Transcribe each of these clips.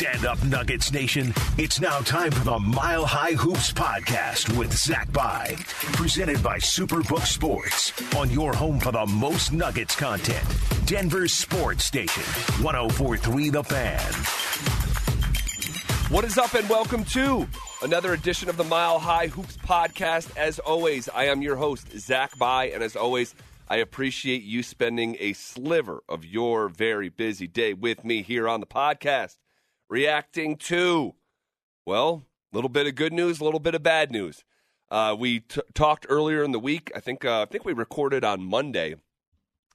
Stand up, Nuggets Nation. It's now time for the Mile High Hoops podcast with Zach By, presented by Superbook Sports on your home for the most Nuggets content. Denver's Sports Station, 1043 The Fan. What is up, and welcome to another edition of the Mile High Hoops podcast. As always, I am your host, Zach By, and as always, I appreciate you spending a sliver of your very busy day with me here on the podcast, reacting to, well, a little bit of good news, a little bit of bad news. Uh, we t- talked earlier in the week. I think uh, I think we recorded on Monday,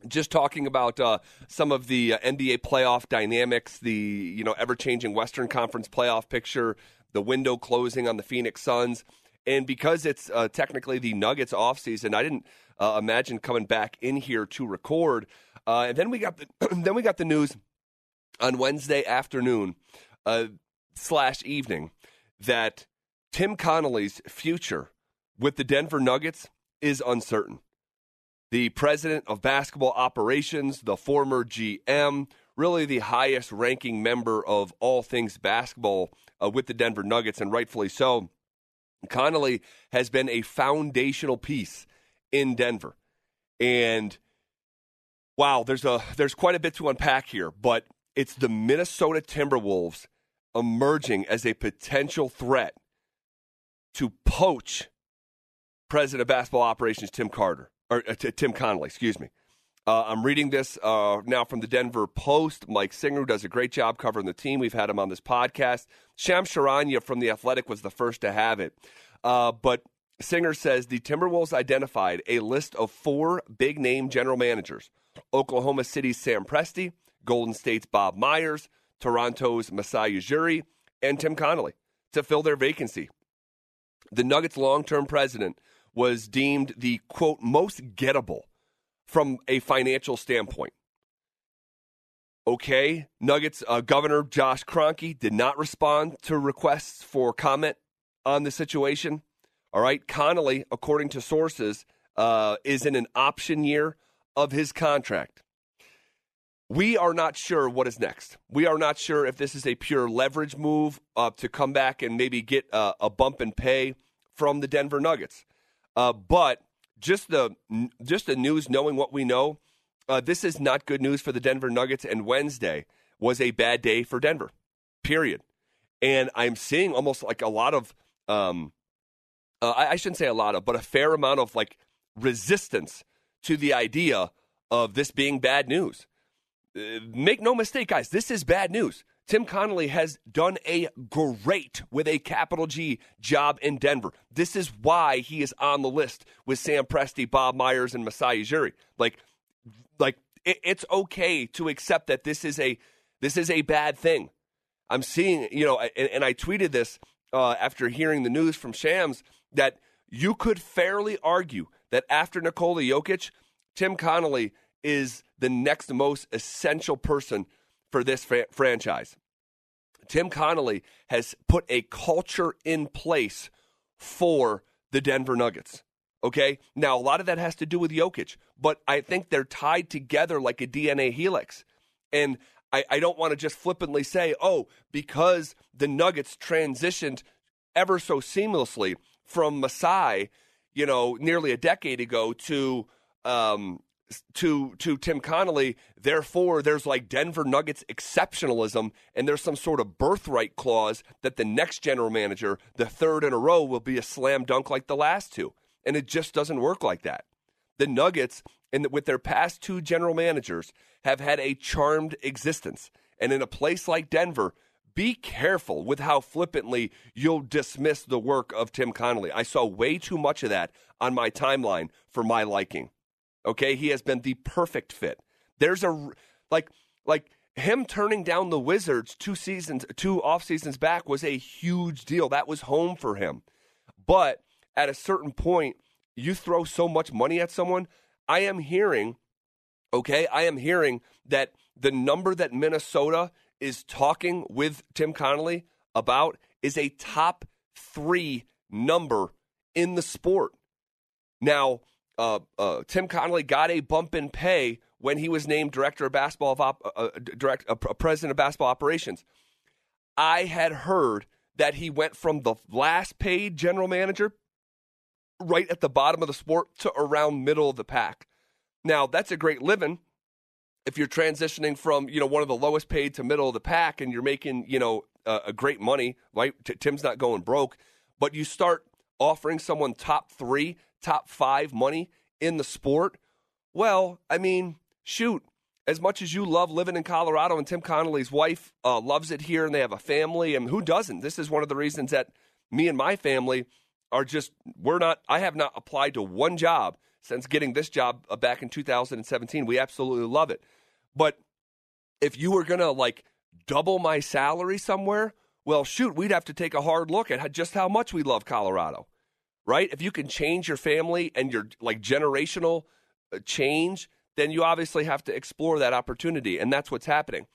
just talking about uh, some of the uh, NBA playoff dynamics, the you know ever changing Western Conference playoff picture, the window closing on the Phoenix Suns, and because it's uh, technically the Nuggets offseason, I didn't uh, imagine coming back in here to record. And then we got the then we got the news on Wednesday afternoon uh, slash evening that Tim Connolly's future with the Denver Nuggets is uncertain. The president of basketball operations, the former GM, really the highest ranking member of all things basketball uh, with the Denver Nuggets, and rightfully so. Connolly has been a foundational piece in Denver. And wow, there's a there's quite a bit to unpack here, but it's the Minnesota Timberwolves emerging as a potential threat to poach President of Basketball Operations Tim Carter or uh, Tim Connolly, excuse me. Uh, I'm reading this uh, now from the Denver Post. Mike Singer who does a great job covering the team. We've had him on this podcast. Shams Charania from The Athletic was the first to have it. Uh, but Singer says the Timberwolves identified a list of four big name general managers Oklahoma City's Sam Presti, Golden State's Bob Myers, Toronto's Masai Ujiri, and Tim Connolly to fill their vacancy. The Nuggets' long term president was deemed the quote most gettable from a financial standpoint. Okay, Nuggets uh, Governor Josh Kroenke did not respond to requests for comment on the situation. All right, Connolly, according to sources, uh, is in an option year of his contract. We are not sure what is next. We are not sure if this is a pure leverage move uh, to come back and maybe get uh, a bump in pay from the Denver Nuggets. Uh, but just the just the news, knowing what we know, uh, this is not good news for the Denver Nuggets. And Wednesday was a bad day for Denver. Period. And I'm seeing almost like a lot of um, uh, I, I shouldn't say a lot of, but a fair amount of like resistance to the idea of this being bad news. Make no mistake, guys, this is bad news. Tim Connolly has done a great with a capital G job in Denver. This is why he is on the list with Sam Presti, Bob Myers, and Masai Ujiri. Like, like it, it's okay to accept that this is a this is a bad thing. I'm seeing, you know, and, and I tweeted this uh, after hearing the news from Shams that you could fairly argue that after Nikola Jokic, Tim Connolly is the next most essential person for this fra- franchise. Tim Connolly has put a culture in place for the Denver Nuggets. Okay? Now, a lot of that has to do with Jokic, but I think they're tied together like a DNA helix. And I, I don't want to just flippantly say, oh, because the Nuggets transitioned ever so seamlessly from Masai, you know, nearly a decade ago to um, to to Tim Connolly. Therefore, there's like Denver Nuggets exceptionalism, and there's some sort of birthright clause that the next general manager, the third in a row, will be a slam dunk like the last two, and it just doesn't work like that. The Nuggets, and with their past two general managers, have had a charmed existence, and in a place like Denver, be careful with how flippantly you'll dismiss the work of Tim Connolly. I saw way too much of that on my timeline for my liking. Okay, he has been the perfect fit. There's a like like him turning down the Wizards two seasons, two off seasons back was a huge deal. That was home for him. But at a certain point, you throw so much money at someone. I am hearing, okay, I am hearing that the number that Minnesota is talking with Tim Connolly about is a top three number in the sport. Now, uh, uh, Tim Connolly got a bump in pay when he was named director of basketball of op, uh, uh direct, uh, president of basketball operations. I had heard that he went from the last paid general manager right at the bottom of the sport to around middle of the pack. Now, that's a great living if you're transitioning from, you know, one of the lowest paid to middle of the pack and you're making, you know, a great money, right? T- Tim's not going broke, but you start offering someone top 3, top 5 money in the sport. Well, I mean, shoot, as much as you love living in Colorado and Tim Connolly's wife uh, loves it here and they have a family, and who doesn't? This is one of the reasons that me and my family are just, we're not, I have not applied to one job since getting this job uh, back in 2017. We absolutely love it. But if you were going to like double my salary somewhere, well, shoot, we'd have to take a hard look at just how much we love Colorado, right? If you can change your family and your like generational uh, change then you obviously have to explore that opportunity, and that's what's happening.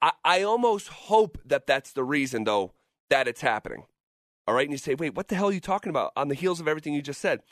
I, I, almost hope that that's the reason, though, that it's happening. All right, and you say, wait, what the hell are you talking about? On the heels of everything you just said,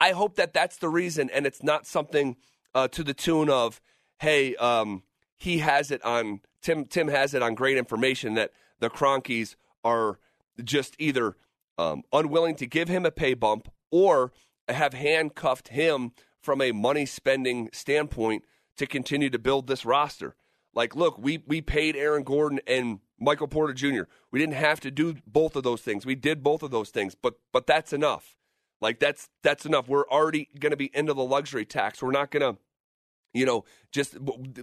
I hope that that's the reason, and it's not something uh, to the tune of, hey, um, he has it on Tim. Tim has it on great information that the Kroenkes are just either um, unwilling to give him a pay bump or have handcuffed him from a money spending standpoint to continue to build this roster. Like, look, we we paid Aaron Gordon and Michael Porter Jr. We didn't have to do both of those things. We did both of those things, but but that's enough. Like that's that's enough. We're already going to be into the luxury tax. We're not going to, you know, just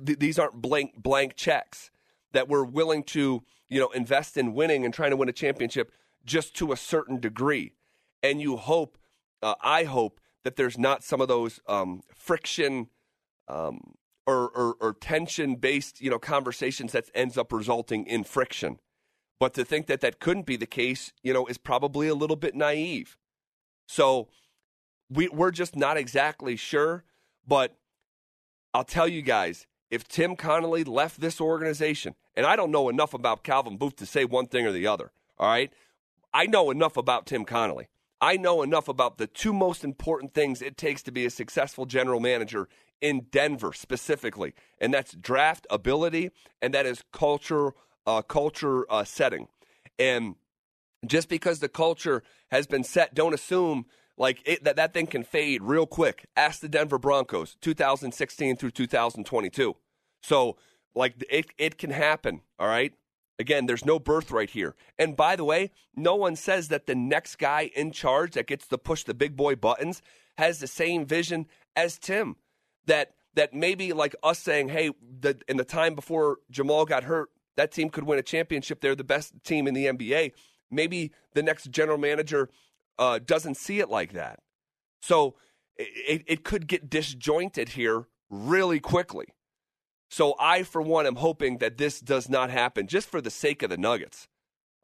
th- these aren't blank blank checks that we're willing to, you know, invest in winning and trying to win a championship just to a certain degree. And you hope, uh, I hope that there's not some of those um, friction um, or, or, or tension based you know conversations that ends up resulting in friction. But to think that that couldn't be the case, you know, is probably a little bit naive. So we, we're just not exactly sure. But I'll tell you guys, if Tim Connolly left this organization, and I don't know enough about Calvin Booth to say one thing or the other, all right? I know enough about Tim Connolly. I know enough about the two most important things it takes to be a successful general manager in Denver specifically, and that's draft ability and that is culture, uh, culture uh, setting. And just because the culture has been set, don't assume like it, that that thing can fade real quick. Ask the Denver Broncos, 2016 through 2022. So like it, it can happen. All right. Again, there's no birthright here. And by the way, no one says that the next guy in charge that gets to push the big boy buttons has the same vision as Tim. That that maybe like us saying, hey, the, in the time before Jamal got hurt, that team could win a championship. They're the best team in the NBA. Maybe the next general manager uh, doesn't see it like that. So it, it could get disjointed here really quickly. So I, for one, am hoping that this does not happen just for the sake of the Nuggets.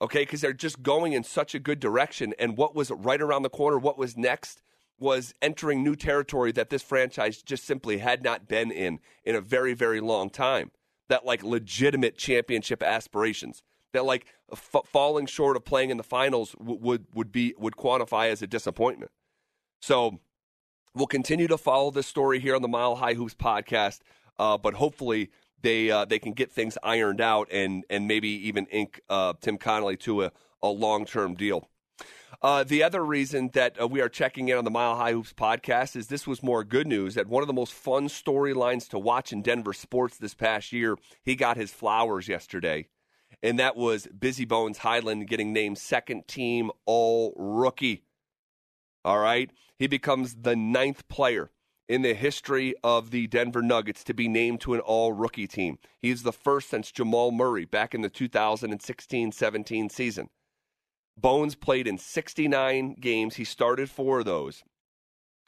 Okay, because they're just going in such a good direction. And what was right around the corner, what was next, was entering new territory that this franchise just simply had not been in in a very, very long time. That like legitimate championship aspirations. That like f- falling short of playing in the finals w- would would be would quantify as a disappointment. So we'll continue to follow this story here on the Mile High Hoops podcast. Uh, but hopefully they uh, they can get things ironed out and and maybe even ink uh, Tim Connolly to a, a long term deal. Uh, the other reason that uh, we are checking in on the Mile High Hoops podcast is this was more good news that one of the most fun storylines to watch in Denver sports this past year, he got his flowers yesterday. And that was Busy Bones Hyland getting named second team all rookie. All right. He becomes the ninth player in the history of the Denver Nuggets to be named to an all rookie team. He's the first since Jamal Murray back in the 2016 17 season. Bones played in 69 games. He started four of those,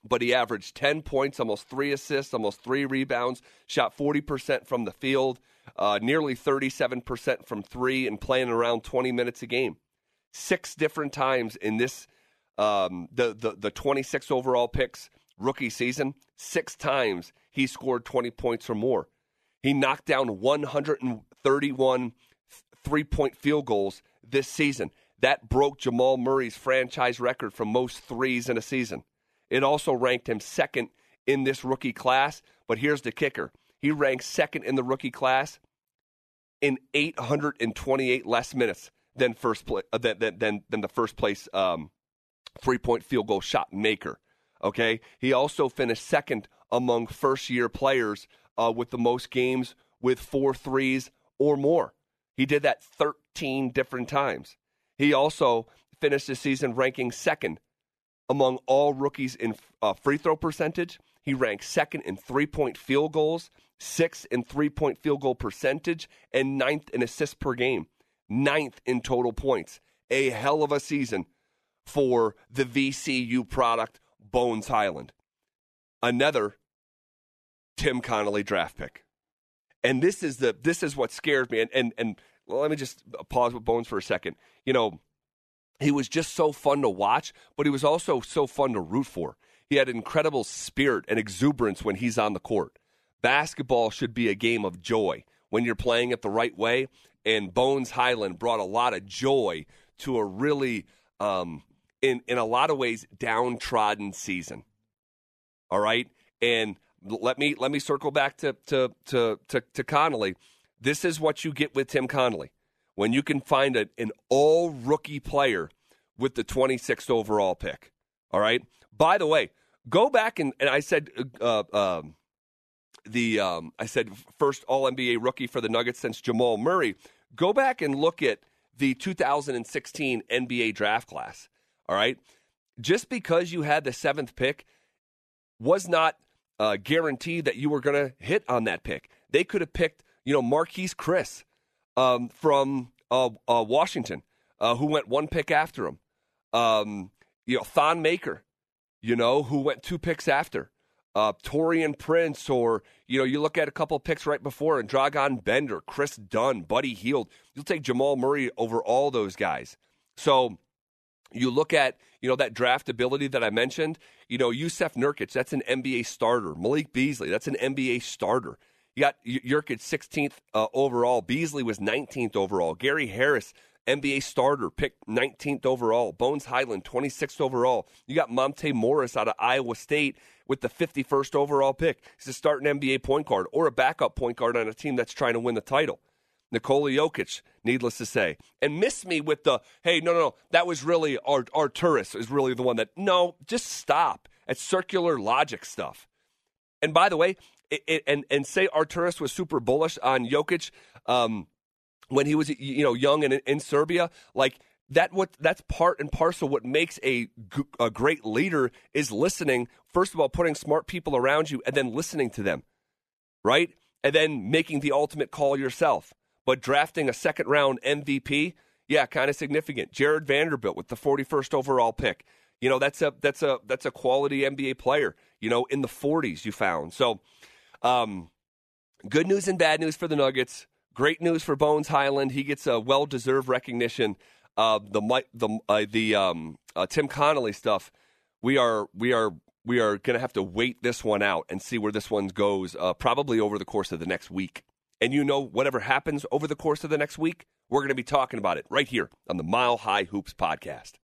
but he averaged 10 points, almost three assists, almost three rebounds, shot 40% from the field, uh, nearly 37% from three, and playing around 20 minutes a game. Six different times in this, um, the, the, the 26 overall picks rookie season, six times he scored 20 points or more. He knocked down 131 three point field goals this season. That broke Jamal Murray's franchise record for most threes in a season. It also ranked him second in this rookie class, but here's the kicker he ranks second in the rookie class in 828 less minutes than first uh, than, than, than, than the first place um, three point field goal shot maker. Okay, he also finished second among first year players uh, with the most games with four threes or more. He did that 13 different times. He also finished the season ranking second among all rookies in uh, free throw percentage. He ranked second in three point field goals, sixth in three point field goal percentage, and ninth in assists per game, ninth in total points. A hell of a season for the VCU product, Bones Hyland, Another Tim Connolly draft pick. And this is the this is what scares me. And and and well, let me just pause with Bones for a second. You know, he was just so fun to watch, but he was also so fun to root for. He had incredible spirit and exuberance when he's on the court. Basketball should be a game of joy when you're playing it the right way. And Bones Hyland brought a lot of joy to a really, um, in in a lot of ways, downtrodden season. All right, and let me let me circle back to to to to, to Connolly. This is what you get with Tim Connolly when you can find a, an all rookie player with the 26th overall pick. All right. By the way, go back and, and I said uh, um, the um, I said first All NBA rookie for the Nuggets since Jamal Murray. Go back and look at the 2016 NBA draft class. All right, just because you had the seventh pick was not guaranteed that you were going to hit on that pick. They could have picked you know Marquese Chriss um, from uh, uh, Washington, uh, who went one pick after him. Um, you know Thon Maker, you know who went two picks after uh, Taurean Prince, or you know, you look at a couple picks right before, and Dragan Bender, Kris Dunn, Buddy Hield. You'll take Jamal Murray over all those guys. So you look at you know that draft ability that I mentioned. You know, Jusuf Nurkic, that's an NBA starter. Malik Beasley, that's an NBA starter. You got Nurkic 16th uh, overall. Beasley was 19th overall. Gary Harris, NBA starter, picked 19th overall. Bones Hyland, 26th overall. You got Monte Morris out of Iowa State with the 51st overall pick. He's a starting NBA point guard or a backup point guard on a team that's trying to win the title. Nikola Jokic, needless to say. And miss me with the, hey, no, no, no, that was really Art- Arturas is really the one that, no, just stop. at circular logic stuff. And by the way, it, it, and, and say Arturas was super bullish on Jokic um, when he was, you know, young and in, in Serbia. Like, that what that's part and parcel what makes a, a great leader is listening first of all putting smart people around you and then listening to them right and then making the ultimate call yourself but drafting a second round mvp yeah kind of significant jarred vanderbilt with the 41st overall pick you know that's a that's a that's a quality nba player you know in the 40s you found so um, good news and bad news for the nuggets great news for bones Hyland. he gets a well-deserved recognition the the uh, the um, uh, Tim Connolly stuff, we are we are we are going to have to wait this one out and see where this one goes. Uh, probably over the course of the next week. And you know, whatever happens over the course of the next week, we're going to be talking about it right here on the Mile High Hoops podcast.